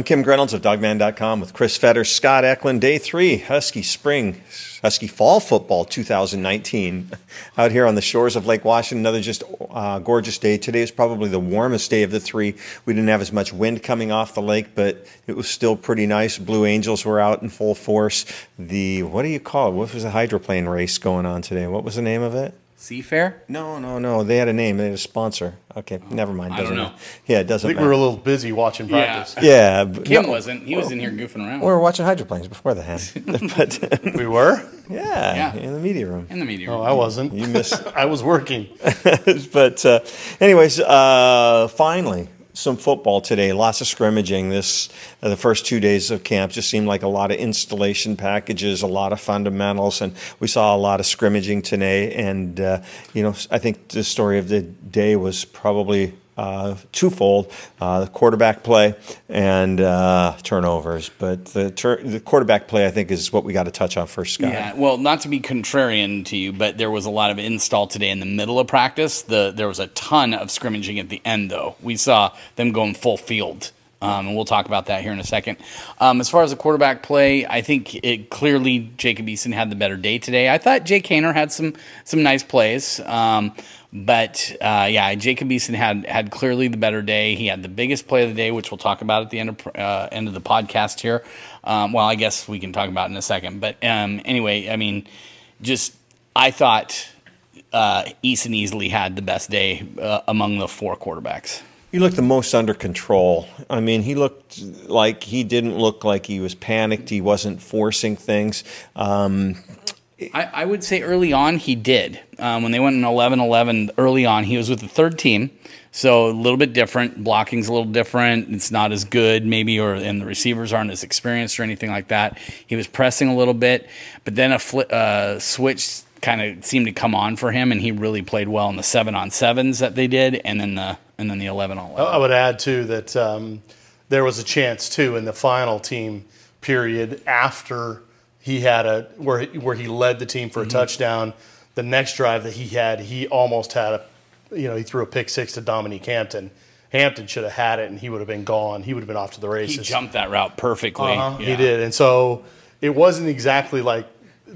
I'm Kim Grinolds of Dawgman.com with Chris Fetter, Scott Eklund, day three, Husky Spring, Husky Fall Football 2019. Out here on the shores of Lake Washington, another just uh, gorgeous day. Today is probably the warmest day of the three. We didn't have as much wind coming off the lake, but it was still pretty nice. Blue Angels were out in full force. The, what do you call it? What was the hydroplane race going on today? What was the name of it? Seafair? No, no, no. They had a name. They had a sponsor. Okay, never mind. I don't Doesn't know. matter. Yeah, it doesn't I think we were a little busy watching practice. yeah, but- Kim no, wasn't. He was in here goofing around We were watching hydroplanes before the hand. but We were? yeah, Yeah. in the media room. in the media. Room. Oh, room. I wasn't. You missed. I was working. but uh, anyways, uh, finally some football today. Lots of scrimmaging. This uh, the first two days of camp just seemed like a lot of installation packages, a lot of fundamentals, and we saw a lot of scrimmaging today. And uh, you know, I think the story of the day was probably. Uh, twofold: uh, quarterback play and uh, turnovers. But the the quarterback play, I think, is what we got to touch on first, Scott. Yeah, well, not to be contrarian to you, but there was a lot of install today in the middle of practice. The there was a ton of scrimmaging at the end, though. We saw them going full field, um, and we'll talk about that here in a second. Um, as far as the quarterback play, I think it clearly Jacob Eason had the better day today. I thought Jake Haener had some some nice plays. Um, but uh, yeah, Jacob Eason had had clearly the better day. He had the biggest play of the day, which we'll talk about at the end of uh, end of the podcast here. Um, well, I guess we can talk about in a second. But um, anyway, I mean, just I thought uh, Eason easily had the best day uh, among the four quarterbacks. He looked the most under control. I mean, he looked like he didn't look like he was panicked. He wasn't forcing things. Um, I, I would say early on he did. Um, when they went in 11 11, early on, he was with the third team. So a little bit different. Blocking's a little different. It's not as good, maybe, or and the receivers aren't as experienced or anything like that. He was pressing a little bit, but then a fli uh, switch kind of seemed to come on for him, and he really played well in the seven on sevens that they did, and then the and then the 11 on 11. I would add too that um, there was a chance too in the final team period after he had a where he, where he led the team for a touchdown. The next drive that he had, he almost had a, you know, he threw a pick six to Dominique Hampton. Hampton should have had it, and he would have been gone. He would have been off to the races. He jumped that route perfectly. Uh-huh, He did, and so it wasn't exactly like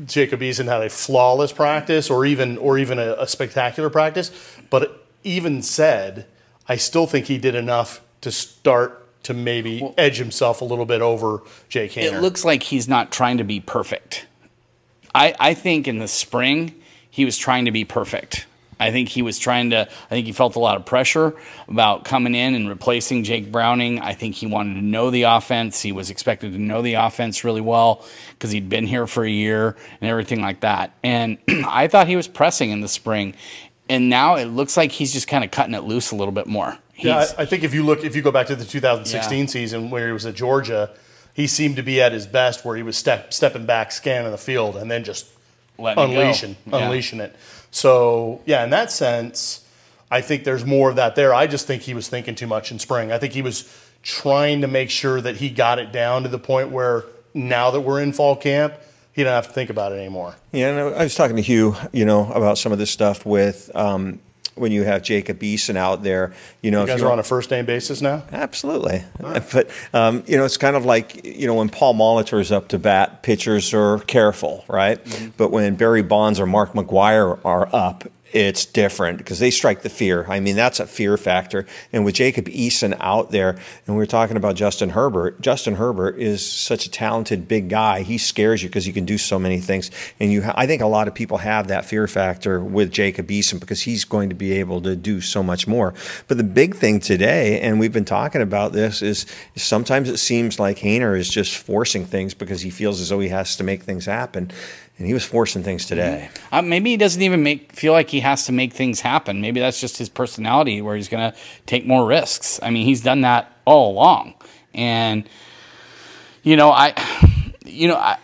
Jacob Eason had a flawless practice or even or even a, a spectacular practice. But even said, I still think he did enough to start to maybe edge himself a little bit over Jake Haener. It looks like he's not trying to be perfect. I, I think in the spring he was trying to be perfect. I think he was trying to. I think he felt a lot of pressure about coming in and replacing Jake Browning. I think he wanted to know the offense. He was expected to know the offense really well because he'd been here for a year and everything like that. And I thought he was pressing in the spring, and now it looks like he's just kind of cutting it loose a little bit more. yeah, I, I think if you look, if you go back to the 2016 Yeah. season where he was at Georgia, he seemed to be at his best where he was step, stepping back, scanning the field, and then just Letting unleashing, Yeah. unleashing it. So yeah, in that sense, I think there's more of that there. I just think he was thinking too much in spring. I think he was trying to make sure that he got it down to the point where now that we're in fall camp, he didn't have to think about it anymore. Yeah, and I was talking to Hugh, you know, about some of this stuff with um, when you have Jacob Eason out there. You know, You guys you're are on a first name basis now. Absolutely. But, um, you know, it's kind of like, you know, when Paul Molitor's up to bat, pitchers are careful, right? But when Barry Bonds or Mark McGwire are up, it's different because they strike the fear. I mean, that's a fear factor. And with Jacob Eason out there, and we were talking about Justin Herbert, Justin Herbert is such a talented big guy. He scares you because he can do so many things. And you, I think a lot of people have that fear factor with Jacob Eason because he's going to be able to do so much more. But the big thing today, and we've been talking about this, is sometimes it seems like Haener is just forcing things because he feels as though he has to make things happen. And he was forcing things today. Uh, maybe he doesn't even make feel like he has to make things happen. Maybe that's just his personality, where he's going to take more risks. I mean, he's done that all along, and you know, I, you know, I,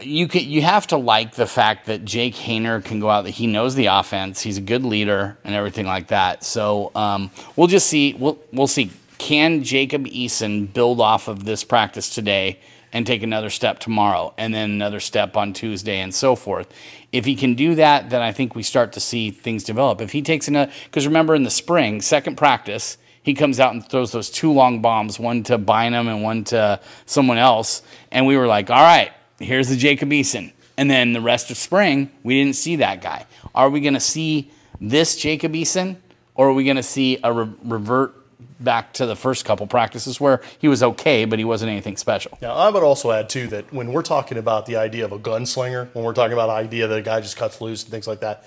you can you have to like the fact that Jake Haener can go out. That he knows the offense. He's a good leader and everything like that. So um, we'll just see. We'll we'll see. Can Jacob Eason build off of this practice today and take another step tomorrow, and then another step on Tuesday, and so forth? If he can do that, then I think we start to see things develop. If he takes another, because remember in the spring, second practice, he comes out and throws those two long bombs, one to Bynum and one to someone else. And we were like, all right, here's the Jacob Eason. And then the rest of spring, we didn't see that guy. Are we going to see this Jacob Eason, or are we going to see a re- revert back to the first couple practices where he was okay, but he wasn't anything special? Now, I would also add too that when we're talking about the idea of a gunslinger, when we're talking about the idea that a guy just cuts loose and things like that,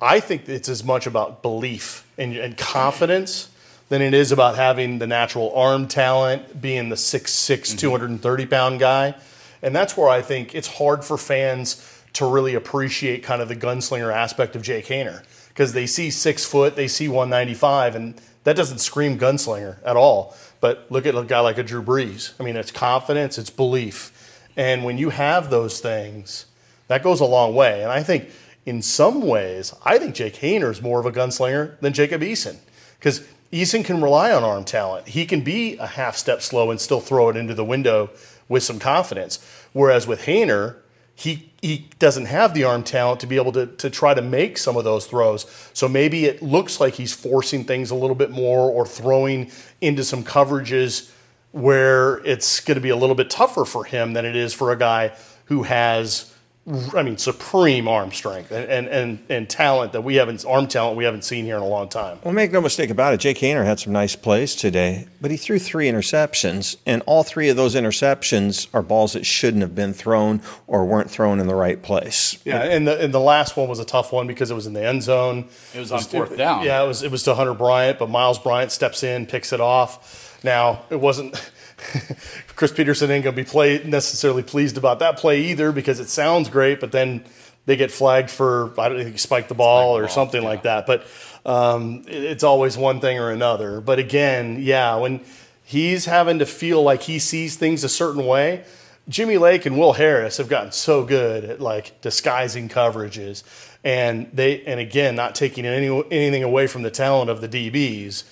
I think it's as much about belief and, and confidence than it is about having the natural arm talent, being the 6'6", mm-hmm. 230 pound guy. And that's where I think it's hard for fans to really appreciate kind of the gunslinger aspect of Jake Haener because they see six foot, they see 195, and that doesn't scream gunslinger at all. But look at a guy like a Drew Brees. I mean, it's confidence, it's belief. And when you have those things, that goes a long way. And I think in some ways, I think Jake Haener is more of a gunslinger than Jacob Eason because Eason can rely on arm talent. He can be a half step slow and still throw it into the window with some confidence. Whereas with Haener, he, he doesn't have the arm talent to be able to, to try to make some of those throws. So maybe it looks like he's forcing things a little bit more or throwing into some coverages where it's going to be a little bit tougher for him than it is for a guy who has I mean, supreme arm strength and, and, and, and, talent that we haven't, arm talent we haven't seen here in a long time. Well, make no mistake about it, Jake Haener had some nice plays today, but he threw three interceptions, and all three of those interceptions are balls that shouldn't have been thrown or weren't thrown in the right place. Yeah, and the, and the last one was a tough one because it was in the end zone. It was on fourth down. Yeah, it was, it was to Hunter Bryant, but Myles Bryant steps in, picks it off. Now, it wasn't. Chris Petersen ain't going to be play, necessarily pleased about that play either because it sounds great, but then they get flagged for I don't think spike the ball spike or ball, something yeah. like that. But um, it's always one thing or another. But again, yeah, when he's having to feel like he sees things a certain way. Jimmy Lake and Will Harris have gotten so good at like disguising coverages, and they and again not taking any, anything away from the talent of the DBs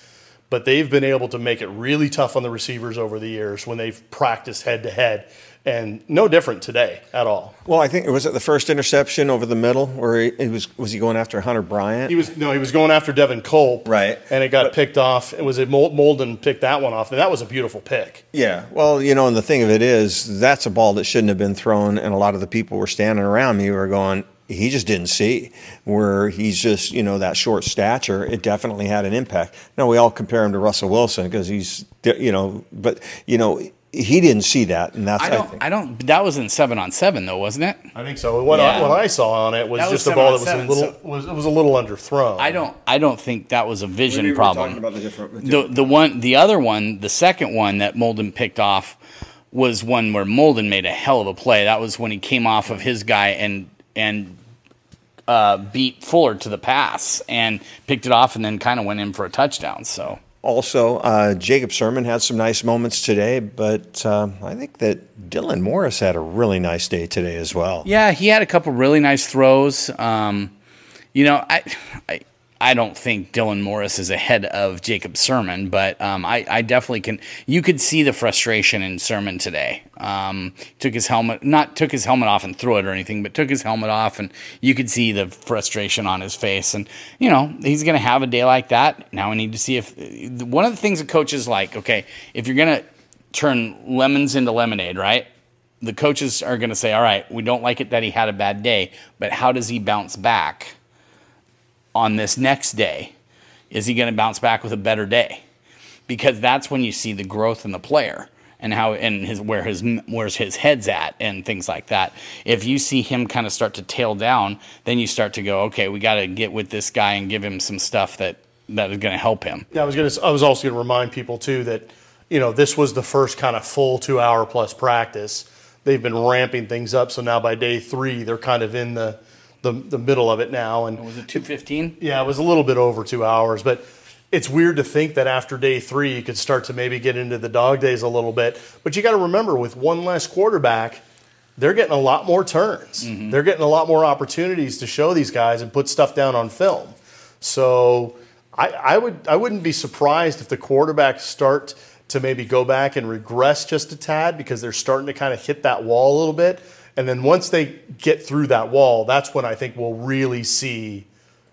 but they've been able to make it really tough on the receivers over the years when they've practiced head to head and no different today at all. Well, I think it was it the first interception over the middle where he, was was he going after Hunter Bryant? He was no, he was going after Devin Culp, right? And it got but, picked off. It was a Molden picked that one off, and that was a beautiful pick. Yeah, well, you know, and the thing of it is, that's a ball that shouldn't have been thrown, and a lot of the people were standing around me were going, he just didn't see where he's just you know that short stature. It definitely had an impact. Now we all compare him to russell wilson because he's you know but you know he didn't see that and that's i don't i, I don't that was in seven on seven though wasn't it? I think so. What, yeah. I, what I saw on it was, was just a ball that was seven, a little so was it was a little underthrown. I don't i don't think that was a vision problem Talking about the, different, the, the one the other one the second one that molden picked off was one where molden made a hell of a play. That was when he came off of his guy and and uh, beat Fuller to the pass and picked it off and then kind of went in for a touchdown. So also, uh, Jacob Sirmon had some nice moments today, but uh, I think that Dylan Morris had a really nice day today as well. Yeah, he had a couple really nice throws. Um, you know, I, I I don't think Dylan Morris is ahead of Jacob Sirmon, but um, I, I, definitely can. You could see the frustration in Sirmon today. Um, took his helmet, not took his helmet off and threw it or anything, but took his helmet off, and you could see the frustration on his face. And you know he's going to have a day like that. Now we need to see if one of the things that coaches like. Okay, if you're going to turn lemons into lemonade, right? The coaches are going to say, "All right, we don't like it that he had a bad day, but how does he bounce back?" On this next day? Is he going to bounce back with a better day? Because that's when you see the growth in the player and how and his where his where's his head's at and things like that. If you see him kind of start to tail down, then you start to go, okay, we got to get with this guy and give him some stuff that that is going to help him. Yeah, I was going to. I was also going to remind people too that you know this was the first kind of full two hour plus practice. They've been ramping things up, so now by day three they're kind of in the the, the middle of it now. And was it two fifteen? Yeah, it was a little bit over two hours, but it's weird to think that after day three you could start to maybe get into the dog days a little bit. But you got to remember, with one less quarterback, they're getting a lot more turns. Mm-hmm. They're getting a lot more opportunities to show these guys and put stuff down on film. So I, I would I wouldn't be surprised if the quarterbacks start to maybe go back and regress just a tad because they're starting to kind of hit that wall a little bit. And then once they get through that wall, that's when I think we'll really see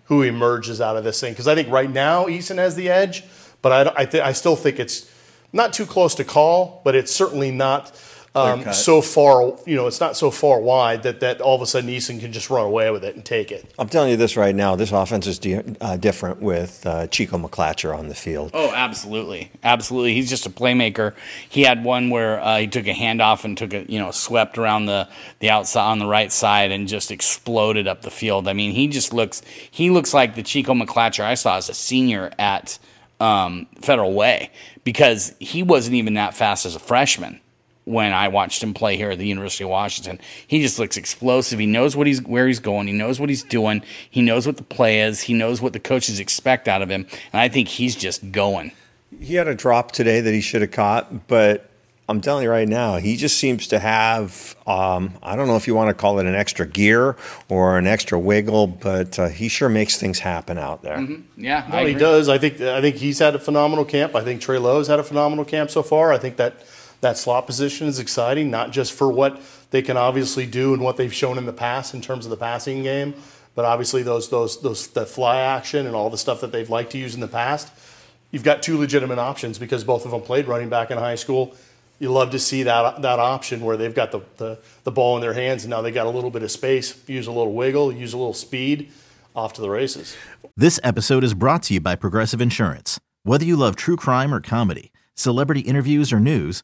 who emerges out of this thing. Because I think right now Eason has the edge, but I, I, th- I still think it's not too close to call, but it's certainly not um, so far, you know, it's not so far wide that, that all of a sudden Eason can just run away with it and take it. I'm telling you this right now. This offense is di- uh, different with uh, Chico McClatcher on the field. Oh, absolutely, absolutely. He's just a playmaker. He had one where uh, he took a handoff and took a you know swept around the the outside on the right side and just exploded up the field. I mean, he just looks he looks like the Chico McClatcher I saw as a senior at um, Federal Way because he wasn't even that fast as a freshman when I watched him play here at the University of Washington. He just looks explosive. He knows what he's where he's going. He knows what he's doing. He knows what the play is. He knows what the coaches expect out of him. And I think he's just going. He had a drop today that he should have caught, but I'm telling you right now, he just seems to have, um, I don't know if you want to call it an extra gear or an extra wiggle, but uh, he sure makes things happen out there. Yeah, No, he does. I think I think he's had a phenomenal camp. I think Trey Lowe's had a phenomenal camp so far. I think that that slot position is exciting, not just for what they can obviously do and what they've shown in the past in terms of the passing game, but obviously those those those that fly action and all the stuff that they've liked to use in the past. You've got two legitimate options because both of them played running back in high school. You love to see that that option where they've got the, the, the ball in their hands and now they got a little bit of space, use a little wiggle, use a little speed, off to the races. This episode is brought to you by Progressive Insurance. Whether you love true crime or comedy, celebrity interviews or news,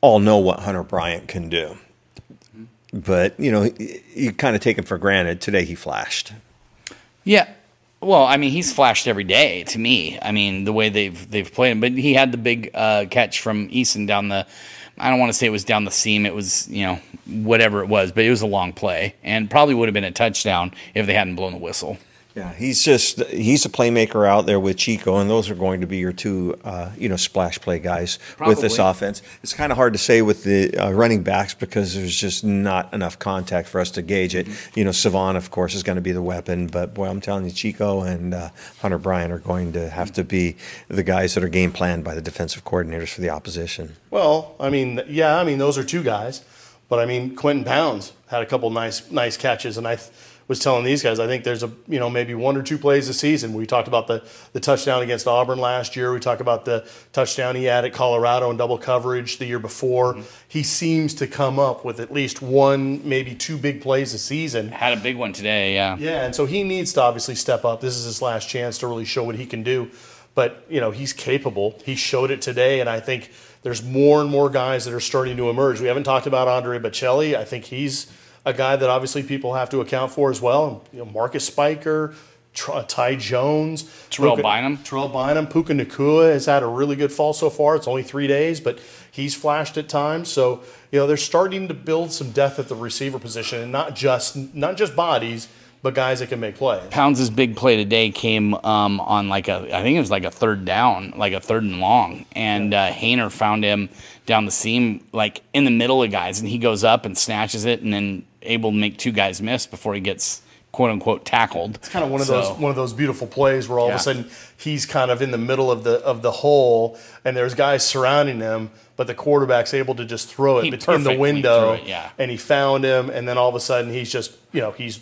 all know what Hunter Bryant can do, but you know, you, kind of take him for granted. Today he flashed. Yeah. Well, I mean, he's flashed every day to me. I mean, the way they've they've played him, but he had the big uh, catch from Eason down the. I don't want to say it was down the seam. It was you know whatever it was, but it was a long play and probably would have been a touchdown if they hadn't blown the whistle. Yeah, he's just he's a playmaker out there with Chico, and those are going to be your two, uh, you know, splash play guys with this offense. It's kind of hard to say with the uh, running backs because there's just not enough contact for us to gauge it. You know, Salvon, of course, is going to be the weapon, but boy, I'm telling you, Chico and uh, Hunter Bryant are going to have to be the guys that are game planned by the defensive coordinators for the opposition. Well, I mean, yeah, I mean those are two guys, but I mean Quinten Pounds had a couple nice nice catches, and I th- was telling these guys I think there's a you know maybe one or two plays a season. We talked about the the touchdown against Auburn last year. We talked about the touchdown he had at Colorado in double coverage the year before. Mm-hmm. He seems to come up with at least one, maybe two big plays a season. Had a big one today. Yeah. Yeah, and so he needs to obviously step up. This is his last chance to really show what he can do. But, you know, he's capable. He showed it today, and I think there's more and more guys that are starting to emerge. We haven't talked about Andre Baccellia. I think he's a guy that obviously people have to account for as well. You know, Marcus Spiker, Ty Jones, Terrell Puka- Bynum. Terrell Bynum, Puka Nacua has had a really good fall so far. It's only three days, but he's flashed at times. So you know they're starting to build some depth at the receiver position, and not just not just bodies, but guys that can make plays. Pounds' big play today came um, on like a, I think it was like a third down, like a third and long, and uh, Haener found him down the seam, like in the middle of guys, and he goes up and snatches it, and then able to make two guys miss before he gets quote unquote tackled. It's kind of one of So- those one of those beautiful plays where all Yeah. of a sudden he's kind of in the middle of the of the hole, and there's guys surrounding him, but the quarterback's able to just throw it between the window, it, yeah. and he found him, and then all of a sudden he's just you know he's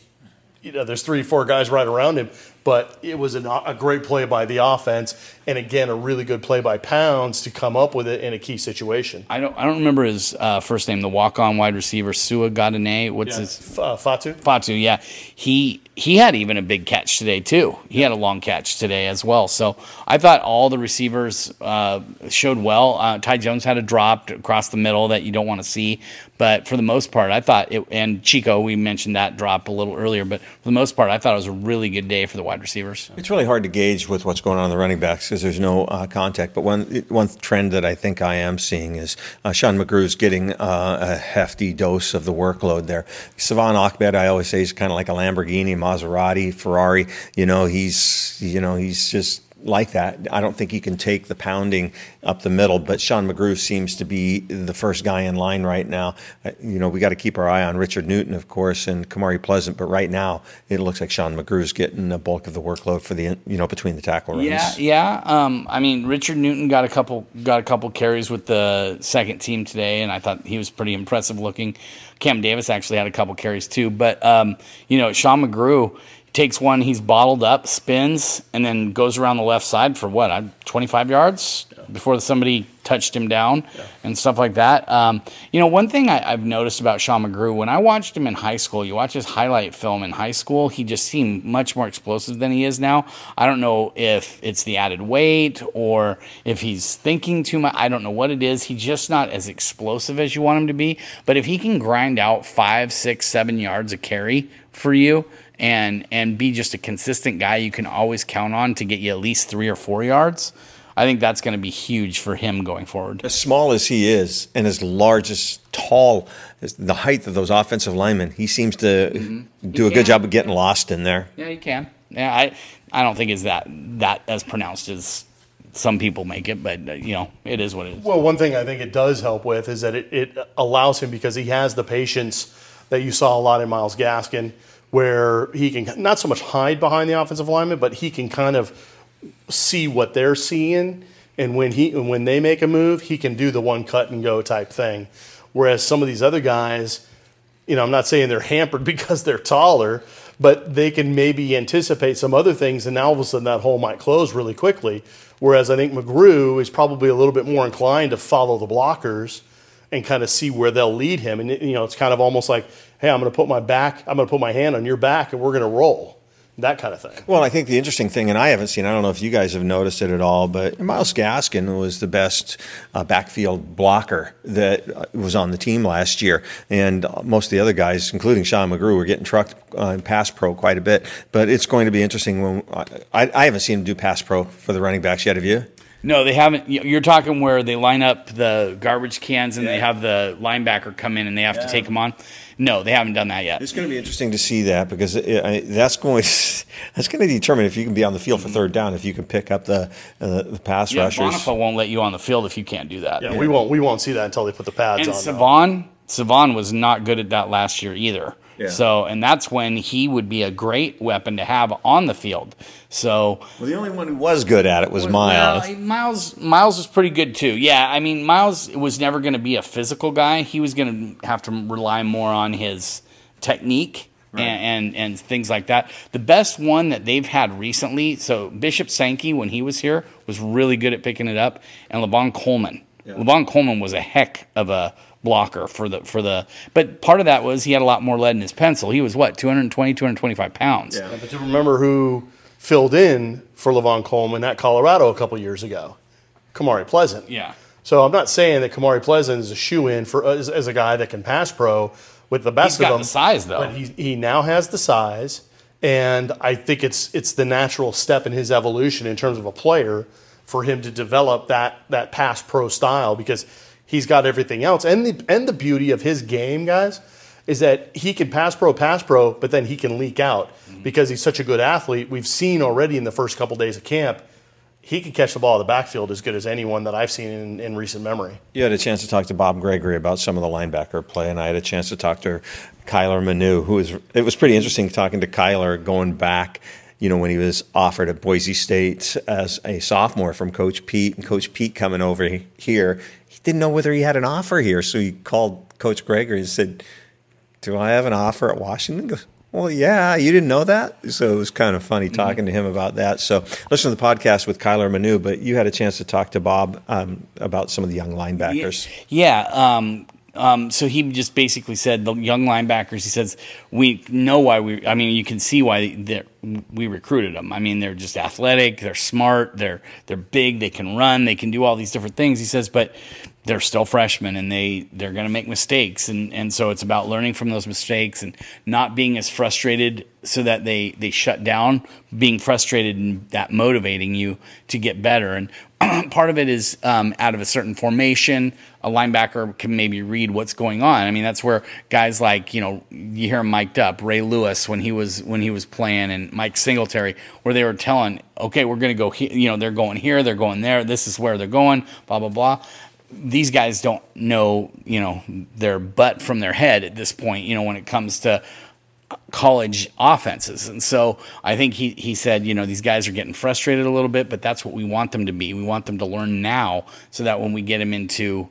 you know there's three four guys right around him, but it was an, a great play by the offense, and again a really good play by Pounds to come up with it in a key situation. I don't, I don't remember his uh, first name. The walk-on wide receiver, Sua Godinet. What's his? F- uh, Fatu. Fatu, yeah. He he had even a big catch today too. He had a long catch today as well. So I thought all the receivers uh, showed well. Uh, Ty Jones had a drop across the middle that you don't want to see, but for the most part, I thought it. And Chico, we mentioned that drop a little earlier, but for the most part, I thought it was a really good day for the wide receivers. It's really hard to gauge with what's going on in the running backs because there's no uh, contact. But one one trend that I think I am seeing is uh, Sean McGrew's getting uh, a hefty dose of the workload there. Salvon Ahmed, I always say, is kind of like a Lamborghini, Maserati, Ferrari. You know, he's you know he's just like that. I don't think he can take the pounding up the middle, but Sean McGrew seems to be the first guy in line right now. Uh, you know, we got to keep our eye on Richard Newton, of course, and Kamari Pleasant, but right now it looks like Sean McGrew's getting the bulk of the workload for the you know between the tackle runs. Yeah, yeah. Um, I mean, Richard Newton got a couple got a couple carries with the second team today, and I thought he was pretty impressive looking. Cam Davis actually had a couple carries too, but um, you know, Sean McGrew takes one he's bottled up, spins, and then goes around the left side for what, 25 yards yeah. before somebody touched him down yeah. and stuff like that. Um, you know, one thing I, have noticed about Sean McGrew, when I watched him in high school, you watch his highlight film in high school, he just seemed much more explosive than he is now. I don't know if it's the added weight or if he's thinking too much. I don't know what it is. He's just not as explosive as you want him to be. But if he can grind out five, six, seven yards of carry for you, and and be just a consistent guy you can always count on to get you at least three or four yards. I think that's going to be huge for him going forward. As small as he is, and as large, as tall, as the height of those offensive linemen, he seems to mm-hmm. do he a can. good job of getting lost in there. Yeah, he can. Yeah, I I don't think it's that that as pronounced as some people make it, but uh, you know, it is what it is. Well, one thing I think it does help with is that it, it allows him because he has the patience that you saw a lot in Miles Gaskin where he can not so much hide behind the offensive lineman, but he can kind of see what they're seeing. And when he and when they make a move, he can do the one cut and go type thing. Whereas some of these other guys, you know, I'm not saying they're hampered because they're taller, but they can maybe anticipate some other things, and now all of a sudden that hole might close really quickly. Whereas I think McGrew is probably a little bit more inclined to follow the blockers and kind of see where they'll lead him. And you know, it's kind of almost like hey, I'm going to put my back, I'm going to put my hand on your back, and we're going to roll. That kind of thing. Well, I think the interesting thing, and I haven't seen, I don't know if you guys have noticed it at all, but Myles Gaskin was the best uh, backfield blocker that uh, was on the team last year. And most of the other guys, including Sean McGrew, were getting trucked uh, in pass pro quite a bit. But it's going to be interesting when I, I haven't seen him do pass pro for the running backs yet. Have you? No, they haven't. You're talking where they line up the garbage cans and yeah. they have the linebacker come in and they have yeah. to take them on. No, they haven't done that yet. It's going to be interesting to see that because it, I, that's going that's going to determine if you can be on the field for third down if you can pick up the uh, the pass yeah, rushers. Bhonapha won't let you on the field if you can't do that. Yeah, yeah. we won't we won't see that until they put the pads and on. Salvon Salvon was not good at that last year either. Yeah. So, and that's when he would be a great weapon to have on the field. So, well, the only one who was good at it was Myles. Well, Myles, Myles was pretty good too. Yeah, I mean, Myles was never going to be a physical guy. He was going to have to rely more on his technique right. and, and, and things like that. The best one that they've had recently, so Bishop Sankey when he was here was really good at picking it up, and Lavon Coleman. Yeah. Lavon Coleman was a heck of a blocker for the for the but part of that was he had a lot more lead in his pencil he was what 220 225 pounds yeah but to remember who filled in for Lavon Coleman at Colorado a couple years ago Kamari Pleasant yeah so I'm not saying that Kamari Pleasant is a shoe in for uh, as, as, a guy that can pass pro with the best He's of them. the size though. But he he now has the size, and I think it's it's the natural step in his evolution in terms of a player for him to develop that that pass pro style because he's got everything else. And the and the beauty of his game, guys, is that he can pass pro, pass pro, but then he can leak out mm-hmm. because he's such a good athlete. We've seen already in the first couple days of camp he can catch the ball in the backfield as good as anyone that I've seen in, in, recent memory. You had a chance to talk to Bob Gregory about some of the linebacker play, and I had a chance to talk to Kyler Manu, who was it was pretty interesting talking to Kyler going back. You know, when he was offered at Boise State as a sophomore from Coach Pete, and Coach Pete coming over here, he didn't know whether he had an offer here, so he called Coach Gregory and said, "Do I have an offer at Washington?" Goes, Well, yeah, you didn't know that? So it was kind of funny mm-hmm. talking mm-hmm. to him about that. So listen to the podcast with Kyler Manu, but you had a chance to talk to Bob um, about some of the young linebackers. Yeah. yeah um, um, so he just basically said the young linebackers. He says we know why we. I mean, you can see why that we recruited them. I mean, they're just athletic, they're smart, they're they're big, they can run, they can do all these different things. He says, but they're still freshmen and they they're going to make mistakes. And and so it's about learning from those mistakes and not being as frustrated so that they they shut down being frustrated and that motivating you to get better. And part of it is um, out of a certain formation a linebacker can maybe read what's going on. I mean that's where guys like you know you hear him mic'd up ray lewis when he was when he was playing and mike singletary where they were telling okay we're going to go here you know they're going here they're going there this is where they're going blah blah blah these guys don't know, you know, their butt from their head at this point, you know, when it comes to college offenses. And so I think he, he said, you know, these guys are getting frustrated a little bit, but that's what we want them to be. We want them to learn now so that when we get them into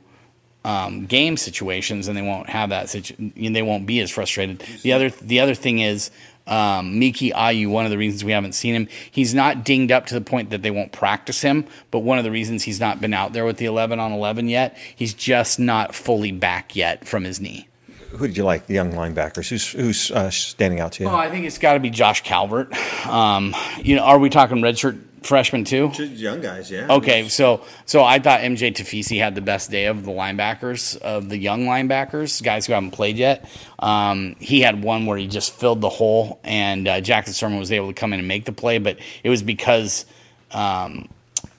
um, game situations and they won't have that situation, and they won't be as frustrated. The other, the other thing is, um, Miki Ayu, one of the reasons we haven't seen him, he's not dinged up to the point that they won't practice him. But one of the reasons he's not been out there with the 11 on 11 yet, he's just not fully back yet from his knee. Who did you like, the young linebackers? Who's who's uh, standing out to you? Oh, I think it's got to be Josh Calvert. Um, you know, are we talking redshirt freshman too? young guys, yeah. Okay, so so I thought MJ Tafisi had the best day of the linebackers of the young linebackers, guys who haven't played yet. Um, he had one where he just filled the hole, and uh, Jackson Sirmon was able to come in and make the play, but it was because um,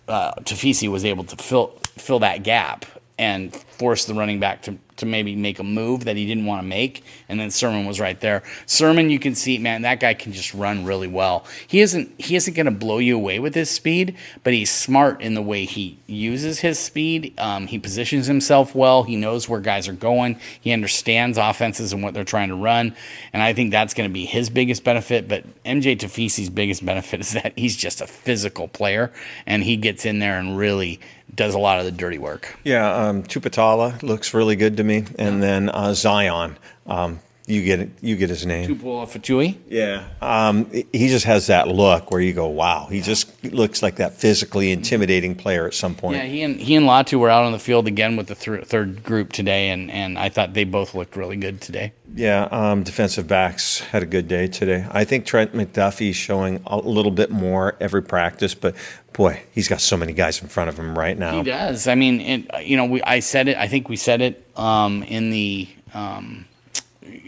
uh, Tafisi was able to fill fill that gap and force the running back to to maybe make a move that he didn't want to make, and then Sirmon was right there. Sirmon, you can see, man, that guy can just run really well. He isn't he isn't going to blow you away with his speed, but he's smart in the way he uses his speed. Um, he positions himself well. He knows where guys are going. He understands offenses and what they're trying to run, and I think that's going to be his biggest benefit. But MJ Tafisi's biggest benefit is that he's just a physical player, and he gets in there and really does a lot of the dirty work. Yeah, um, Tupatala looks really good to me, and then uh, Zion. Um, you get you get his name. Tupuola Fetui. Yeah, um, he just has that look where you go, "Wow!" He just looks like that physically intimidating player at some point. Yeah, he and he and Latu were out on the field again with the th- third group today, and, and I thought they both looked really good today. Yeah, um, defensive backs had a good day today. I think Trent McDuffie's showing a little bit more every practice, but boy, he's got so many guys in front of him right now. He does. I mean, it, you know, we, I said it. I think we said it um, in the um,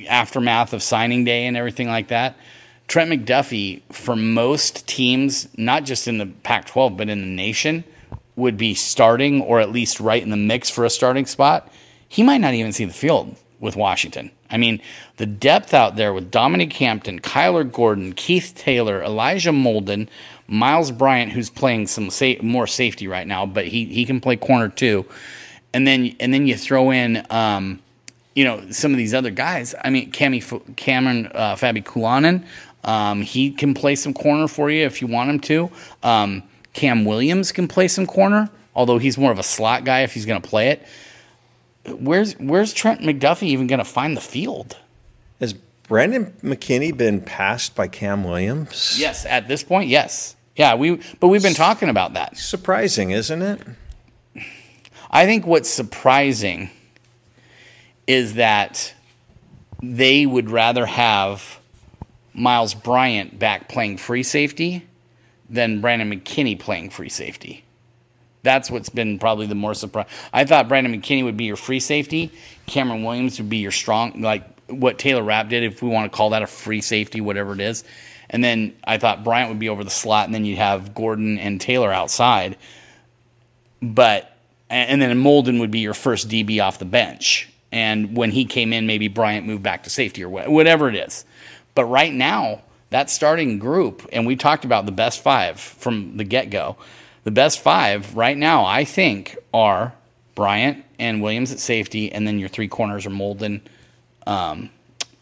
aftermath of signing day and everything like that. Trent McDuffie, for most teams, not just in the Pac 12, but in the nation, would be starting or at least right in the mix for a starting spot. He might not even see the field with Washington. I mean, the depth out there with Dominique Hampton, Kyler Gordon, Keith Taylor, Elijah Molden, Myles Bryant, who's playing some sa- more safety right now, but he, he can play corner too. And then and then you throw in um, you know, some of these other guys. I mean, Cami, Cameron uh, Fabiculanan, um, he can play some corner for you if you want him to. Um, Cam Williams can play some corner, although he's more of a slot guy if he's going to play it. Where's Where's Trent McDuffie even going to find the field? Has Brandon McKinney been passed by Cam Williams? Yes, at this point, yes. Yeah, we but we've been talking about that. Surprising, isn't it? I think what's surprising is that they would rather have Myles Bryant back playing free safety than Brandon McKinney playing free safety. That's what's been probably the more surprise. I thought Brandon McKinney would be your free safety. Cameron Williams would be your strong, like what Taylor Rapp did, if we want to call that a free safety, whatever it is. And then I thought Bryant would be over the slot, and then you'd have Gordon and Taylor outside. But, and then Molden would be your first DB off the bench. And when he came in, maybe Bryant moved back to safety or whatever it is. But right now, that starting group, and we talked about the best five from the get go. The best five right now, I think, are Bryant and Williams at safety, and then your three corners are Molden, um,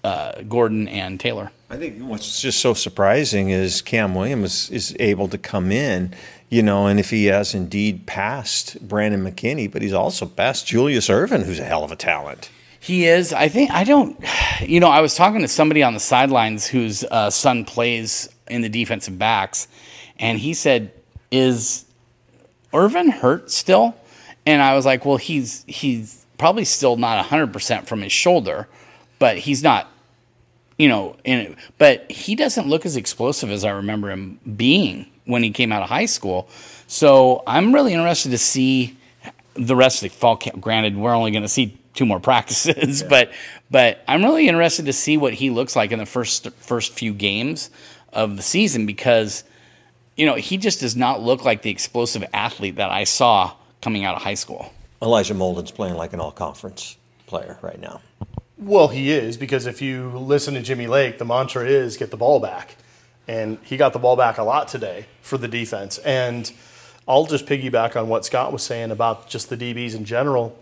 uh, Gordon, and Taylor. I think what's just so surprising is Cam Williams is able to come in, you know, and if he has indeed passed Brandon McKinney, but he's also passed Julius Irvin, who's a hell of a talent. He is. I think I don't. You know, I was talking to somebody on the sidelines whose uh, son plays in the defensive backs, and he said, "Is Irvin hurt still?" And I was like, "Well, he's he's probably still not hundred percent from his shoulder, but he's not." You know, in but he doesn't look as explosive as I remember him being when he came out of high school. So I'm really interested to see the rest of the fall camp. Granted, we're only going to see two more practices, but but I'm really interested to see what he looks like in the first first few games of the season because you know he just does not look like the explosive athlete that I saw coming out of high school. Elijah Molden's playing like an all conference player right now. Well, he is because if you listen to Jimmy Lake, the mantra is get the ball back. And he got the ball back a lot today for the defense. And I'll just piggyback on what Scott was saying about just the DBs in general.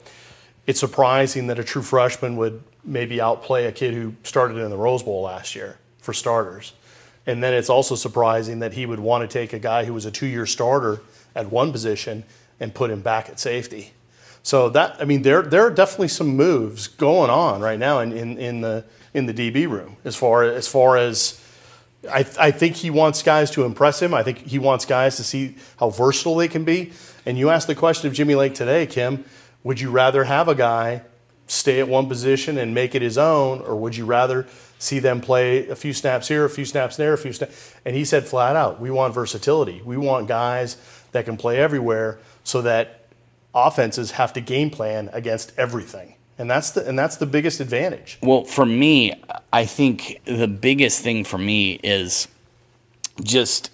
It's surprising that a true freshman would maybe outplay a kid who started in the Rose Bowl last year for starters. And then it's also surprising that he would want to take a guy who was a two year starter at one position and put him back at safety. So that I mean, there there are definitely some moves going on right now in, in, in the in the DB room as far as far as I, I think he wants guys to impress him. I think he wants guys to see how versatile they can be. And you asked the question of Jimmy Lake today, Kim. Would you rather have a guy stay at one position and make it his own, or would you rather see them play a few snaps here, a few snaps there, a few snaps? And he said flat out, we want versatility. We want guys that can play everywhere so that offenses have to game plan against everything. And that's the and that's the biggest advantage. Well, for me, I think the biggest thing for me is just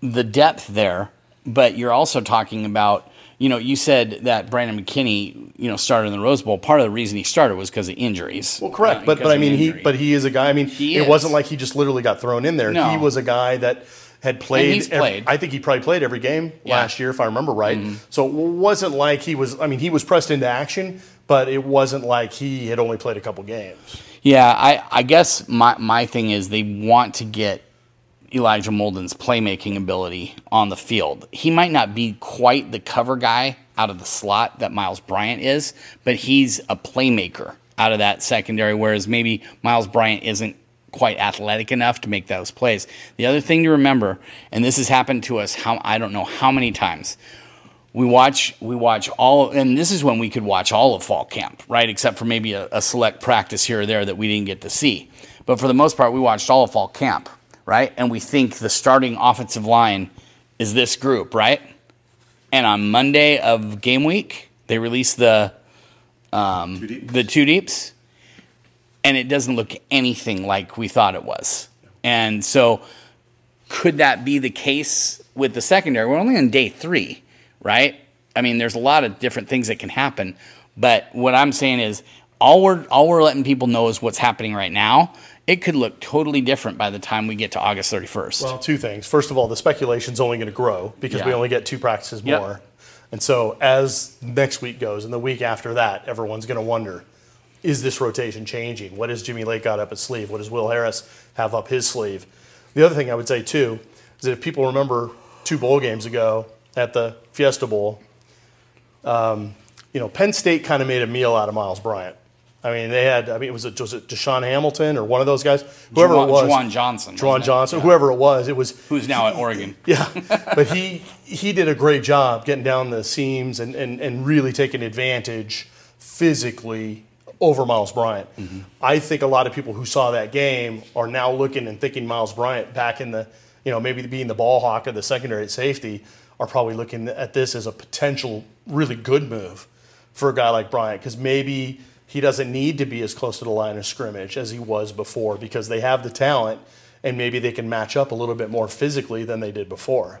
the depth there, but you're also talking about you know, you said that Brandon McKinney, you know, started in the Rose Bowl. Part of the reason he started was because of injuries. Well, correct, uh, but but I mean, he but he is a guy. I mean, he it is. wasn't like he just literally got thrown in there. No. He was a guy that had played. Every, played. I think he probably played every game yeah. last year, if I remember right. Mm-hmm. So it wasn't like he was. I mean, he was pressed into action, but it wasn't like he had only played a couple games. Yeah, I, I guess my my thing is they want to get Elijah Molden's playmaking ability on the field. He might not be quite the cover guy out of the slot that Myles Bryant is, but he's a playmaker out of that secondary, whereas maybe Myles Bryant isn't quite athletic enough to make those plays. The other thing to remember, and this has happened to us how I don't know how many times. We watch we watch all and this is when we could watch all of fall camp, right? Except for maybe a, a select practice here or there that we didn't get to see. But for the most part, we watched all of fall camp, right? And we think the starting offensive line is this group, right? And on Monday of game week, they release the um, two the two deeps and it doesn't look anything like we thought it was. And so, could that be the case with the secondary? We're only on day three, right? I mean, there's a lot of different things that can happen. But what I'm saying is, all we're all we're letting people know is what's happening right now. It could look totally different by the time we get to August 31st. Well, two things. First of all, the speculation is only going to grow because yeah. we only get two practices more. Yep. And so, as next week goes and the week after that, everyone's going to wonder is this rotation changing? What has Jimmy Lake got up his sleeve? What does Will Harris have up his sleeve? The other thing I would say too is that if people remember two bowl games ago at the Fiesta Bowl, um, you know, Penn State kind of made a meal out of Myles Bryant. I mean, they had. I mean, was it was it DaeSean Hamilton or one of those guys? Whoever Juwan, it was, Juwan Johnson. Juwan Johnson. Yeah. Whoever it was, it was. Who's now at Oregon? Yeah, but he he did a great job getting down the seams and and, and really taking advantage physically over Myles Bryant. Mm-hmm. I think a lot of people who saw that game are now looking and thinking Myles Bryant back in the, you know, maybe being the ball hawk of the secondary at safety are probably looking at this as a potential really good move for a guy like Bryant because maybe he doesn't need to be as close to the line of scrimmage as he was before because they have the talent and maybe they can match up a little bit more physically than they did before.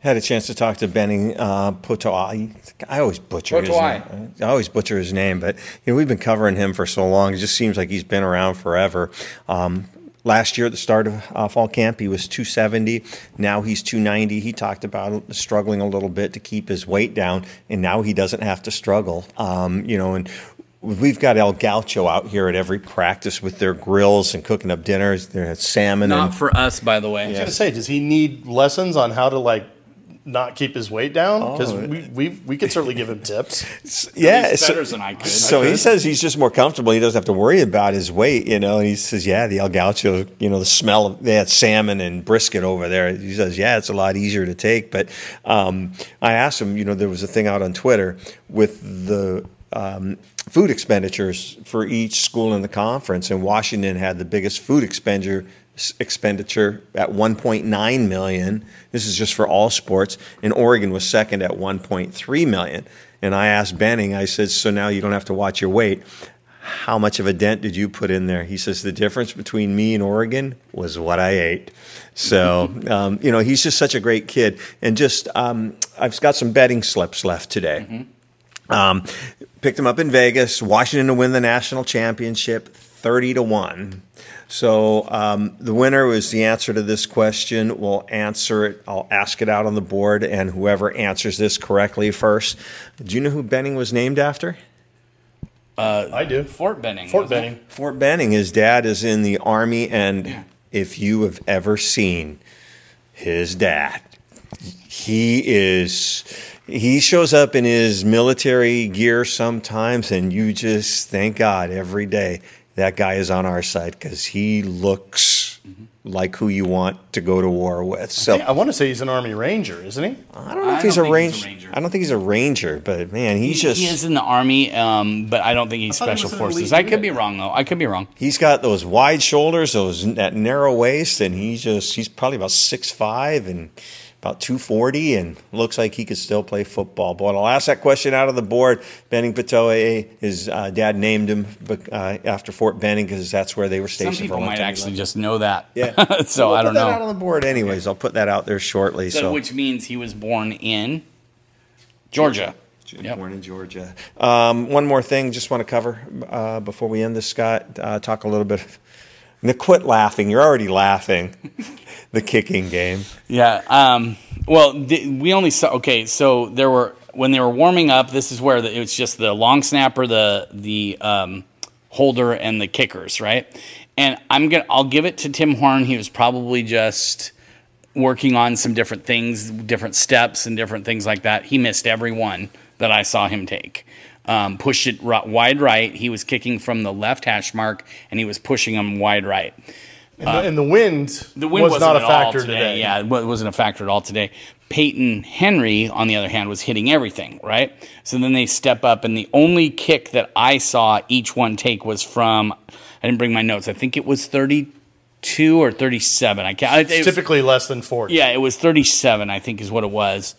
had a chance to talk to Benny uh, Potoa'e. I always butcher his name. I always butcher his name, but you know we've been covering him for so long. It just seems like he's been around forever. Um, last year at the start of uh, fall camp, he was 270. Now he's 290. He talked about struggling a little bit to keep his weight down, and now he doesn't have to struggle. Um, you know, and We've got El Gaucho out here at every practice with their grills and cooking up dinners. They salmon. Not and, for us, by the way. I was going to say, does he need lessons on how to like not keep his weight down? Because Oh. we, we we could certainly give him tips. yeah, He's so- than I could. So he says he's just more comfortable. He doesn't have to worry about his weight, you know. And he says, "Yeah, the El Gaucho, you know, the smell of that salmon and brisket over there." He says, "Yeah, it's a lot easier to take." But um, I asked him, you know, there was a thing out on Twitter with the um, food expenditures for each school in the conference, and Washington had the biggest food expenditure expenditure at 1.9 million. This is just for all sports, and Oregon was second at 1.3 million. And I asked Benning, I said, so now you don't have to watch your weight. How much of a dent did you put in there? He says the difference between me and Oregon was what I ate. So um, you know he's just such a great kid, and just um, I've got some betting slips left today. Um, picked him up in Vegas, Washington to win the national championship, thirty to one. So um, the winner is the answer to this question. We'll answer it. I'll ask it out on the board, and whoever answers this correctly first. Do you know who Benning was named after? I do. Fort Benning. Fort wasn't it? Benning. Fort Benning. His dad is in the army, and if you have ever seen his dad, he is. He shows up in his military gear sometimes, and you just thank God every day that guy is on our side because he looks like who you want to go to war with. So I want to say he's an Army Ranger, isn't he? I don't know I if he's don't a, think range, he's a ranger. I don't think he's a ranger, but man, he's just he is in the army, um, but I don't think he's thought he special forces. I could be wrong though. I could be wrong. He's got those wide shoulders, those that narrow waist, and he's just he's probably about six five and about two forty, and looks like he could still play football. But I'll ask that question out of the board. Benning Potoa'e, his uh, dad named him uh, after Fort Benning because that's where they were stationed. Some people might actually just know that. yeah. so We'll I don't that out know. on the board, anyways. I'll put that out there shortly. So, So, which means he was born in Georgia. Yep. Born in Georgia. Um, one more thing, just want to cover uh, before we end this, Scott. Uh, talk a little bit. Now, quit laughing. You're already laughing. the kicking game. Yeah. Um, well, th- we only saw. Okay, so there were when they were warming up. This is where the, it was just the long snapper, the the um, holder, and the kickers, right? And I'm gonna. I'll give it to Tim Horn. He was probably just working on some different things, different steps, and different things like that. He missed every one that I saw him take. Um, pushed it wide right. He was kicking from the left hash mark, and he was pushing him wide right. And, the, and the wind, The wind was wasn't not a factor today. Yeah, it wasn't a factor at all today. Peyton Henry, on the other hand, was hitting everything, right? So then they step up, and the only kick that I saw each one take was from, I didn't bring my notes, I think it was 32 or 37. I can't, it, was- typically less than 40. yeah, it was 37, I think is what it was.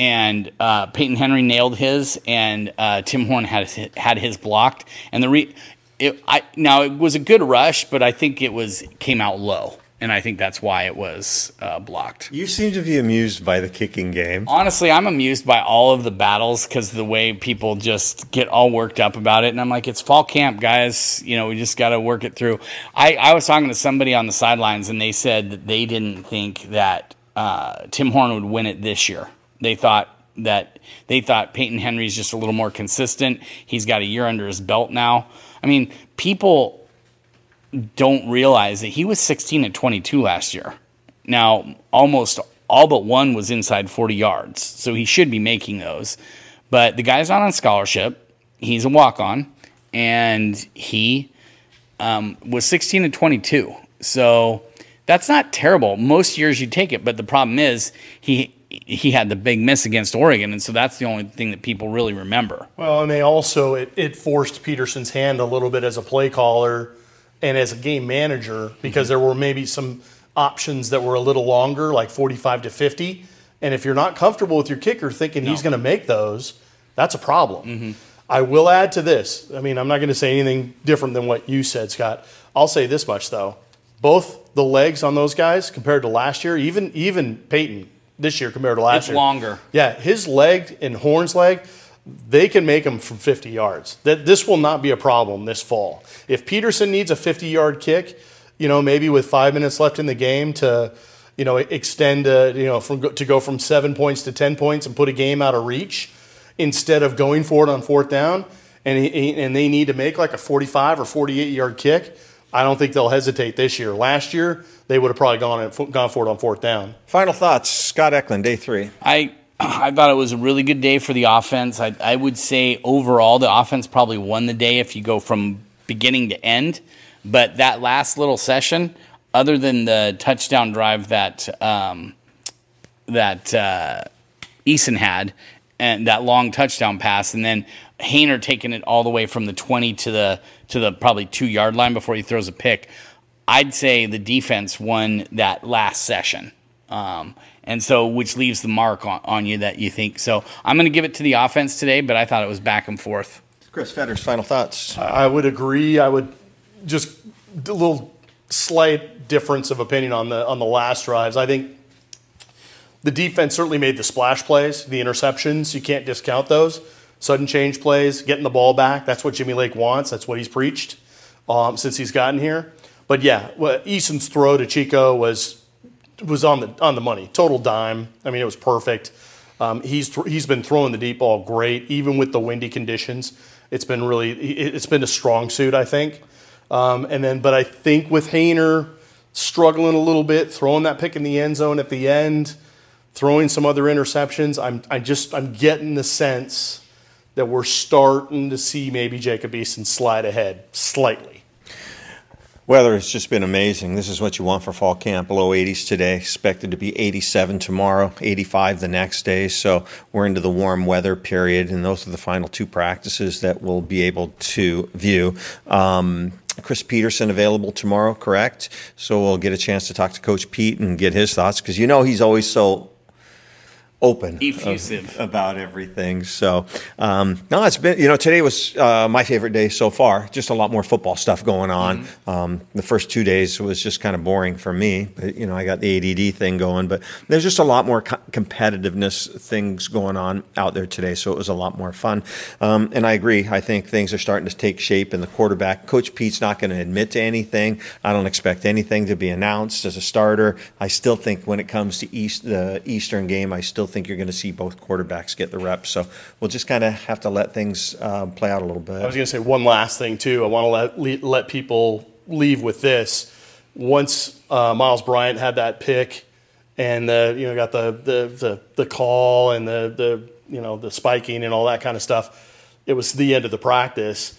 And uh, Peyton Henry nailed his, and uh, Tim Horn had his, had his blocked. And the re- it, I now it was a good rush, but I think it was came out low, and I think that's why it was uh, blocked. You seem to be amused by the kicking game. Honestly, I'm amused by all of the battles because the way people just get all worked up about it. And I'm like, it's fall camp, guys. You know, we just got to work it through. I, I was talking to somebody on the sidelines, and they said that they didn't think that uh, Tim Horn would win it this year. They thought that they thought Peyton Henry's just a little more consistent. He's got a year under his belt now. I mean, people don't realize that he was 16 and 22 last year. Now, almost all but one was inside 40 yards, so he should be making those. But the guy's not on scholarship. He's a walk on, and he um, was 16 and 22. So that's not terrible. Most years you take it, but the problem is he he had the big miss against Oregon, and so that's the only thing that people really remember. Well, and they also it, it forced Petersen's hand a little bit as a play caller and as a game manager because mm-hmm. there were maybe some options that were a little longer, like 45 to 50. And if you're not comfortable with your kicker thinking he's going to make those, that's a problem. Mm-hmm. I will add to this. I mean, I'm not going to say anything different than what you said, Scott. I'll say this much though. Both the legs on those guys compared to last year, even even Peyton this year compared to last It's year. longer. Yeah, his leg and Horn's leg, they can make them from 50 yards. That this will not be a problem this fall. If Petersen needs a 50-yard kick, you know, maybe with five minutes left in the game to, you know, extend, uh, you know, from to go from seven points to 10 points and put a game out of reach, instead of going for it on fourth down, and he, and they need to make like a 45 or 48 yard kick. I don't think they'll hesitate this year. Last year, they would have probably gone gone for it on fourth down. Final thoughts, Scott Eklund, day three. I I thought it was a really good day for the offense. I, I would say overall the offense probably won the day if you go from beginning to end. But that last little session, other than the touchdown drive that um, that uh, Eason had, and that long touchdown pass, and then Haener taking it all the way from the twenty to the to the probably two yard line before he throws a pick. I'd say the defense won that last session. Um, and so which leaves the mark on, on you that you think. So I'm going to give it to the offense today, but I thought it was back and forth. Chris Fetters, final thoughts. I would agree. I would just a little slight difference of opinion on the on the last drives. I think the defense certainly made the splash plays, the interceptions. You can't discount those. Sudden change plays, getting the ball back. That's what Jimmy Lake wants. That's what he's preached um, since he's gotten here. But yeah, Eason's throw to Chico was was on the on the money, total dime. I mean, it was perfect. Um, he's th- he's been throwing the deep ball great, even with the windy conditions. It's been really it's been a strong suit, I think. Um, and then, but I think with Haener struggling a little bit, throwing that pick in the end zone at the end, throwing some other interceptions, I'm I just I'm getting the sense that we're starting to see maybe Jacob Eason slide ahead slightly. Weather has just been amazing. This is what you want for fall camp. Below 80s today, expected to be 87 tomorrow, 85 the next day. So we're into the warm weather period, and those are the final two practices that we'll be able to view. Um, Chris Petersen available tomorrow, correct? So we'll get a chance to talk to Coach Pete and get his thoughts because you know he's always so open effusive of, about everything. So um, no, it's been you know today was uh, my favorite day so far. Just a lot more football stuff going on. Mm-hmm. Um, the first two days was just kind of boring for me. But, you know, I got the ADD thing going, but there's just a lot more co- competitiveness things going on out there today. So it was a lot more fun. Um, and I agree. I think things are starting to take shape. in the quarterback, Coach Pete's not going to admit to anything. I don't expect anything to be announced as a starter. I still think when it comes to East the Eastern game, I still think you're going to see both quarterbacks get the reps. So we'll just kind of have to let things uh, play out a little bit. I was going to say one last thing too. I want to let let people leave with this. Once uh, Myles Bryant had that pick, and the you know got the the the, the call and the the you know the spiking and all that kind of stuff, it was the end of the practice.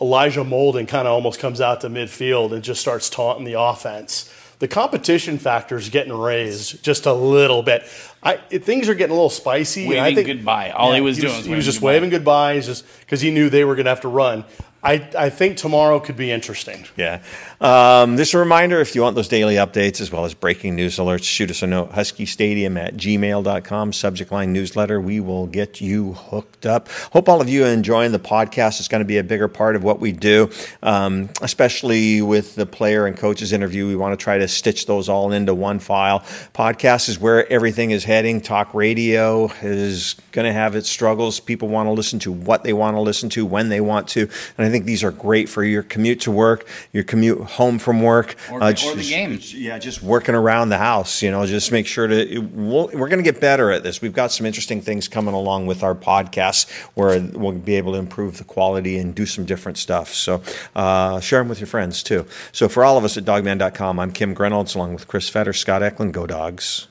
Elijah Molden kind of almost comes out to midfield and just starts taunting the offense the competition factor is getting raised just a little bit. I, things are getting a little spicy. Waving I think, goodbye. All yeah, he was he doing was, was, he was just goodbye. waving goodbyes just because he knew they were going to have to run. I, I think tomorrow could be interesting. Yeah. Um, is a reminder if you want those daily updates as well as breaking news alerts, shoot us a note, huskystadium at gmail.com, subject line newsletter. We will get you hooked up. Hope all of you are enjoying the podcast. It's going to be a bigger part of what we do, um, especially with the player and coaches interview. We want to try to stitch those all into one file. Podcast is where everything is heading. Talk radio is going to have its struggles. People want to listen to what they want to listen to when they want to. And I think these are great for your commute to work, your commute home from work, or, uh, or the game. Yeah, just working around the house. You know, just make sure to. We'll, we're going to get better at this. We've got some interesting things coming along with our podcast where we'll be able to improve the quality and do some different stuff. So uh, share them with your friends too. So for all of us at Dawgman.com, I'm Kim Grinolds along with Chris Fetter, Scott Eklund. Go Dogs.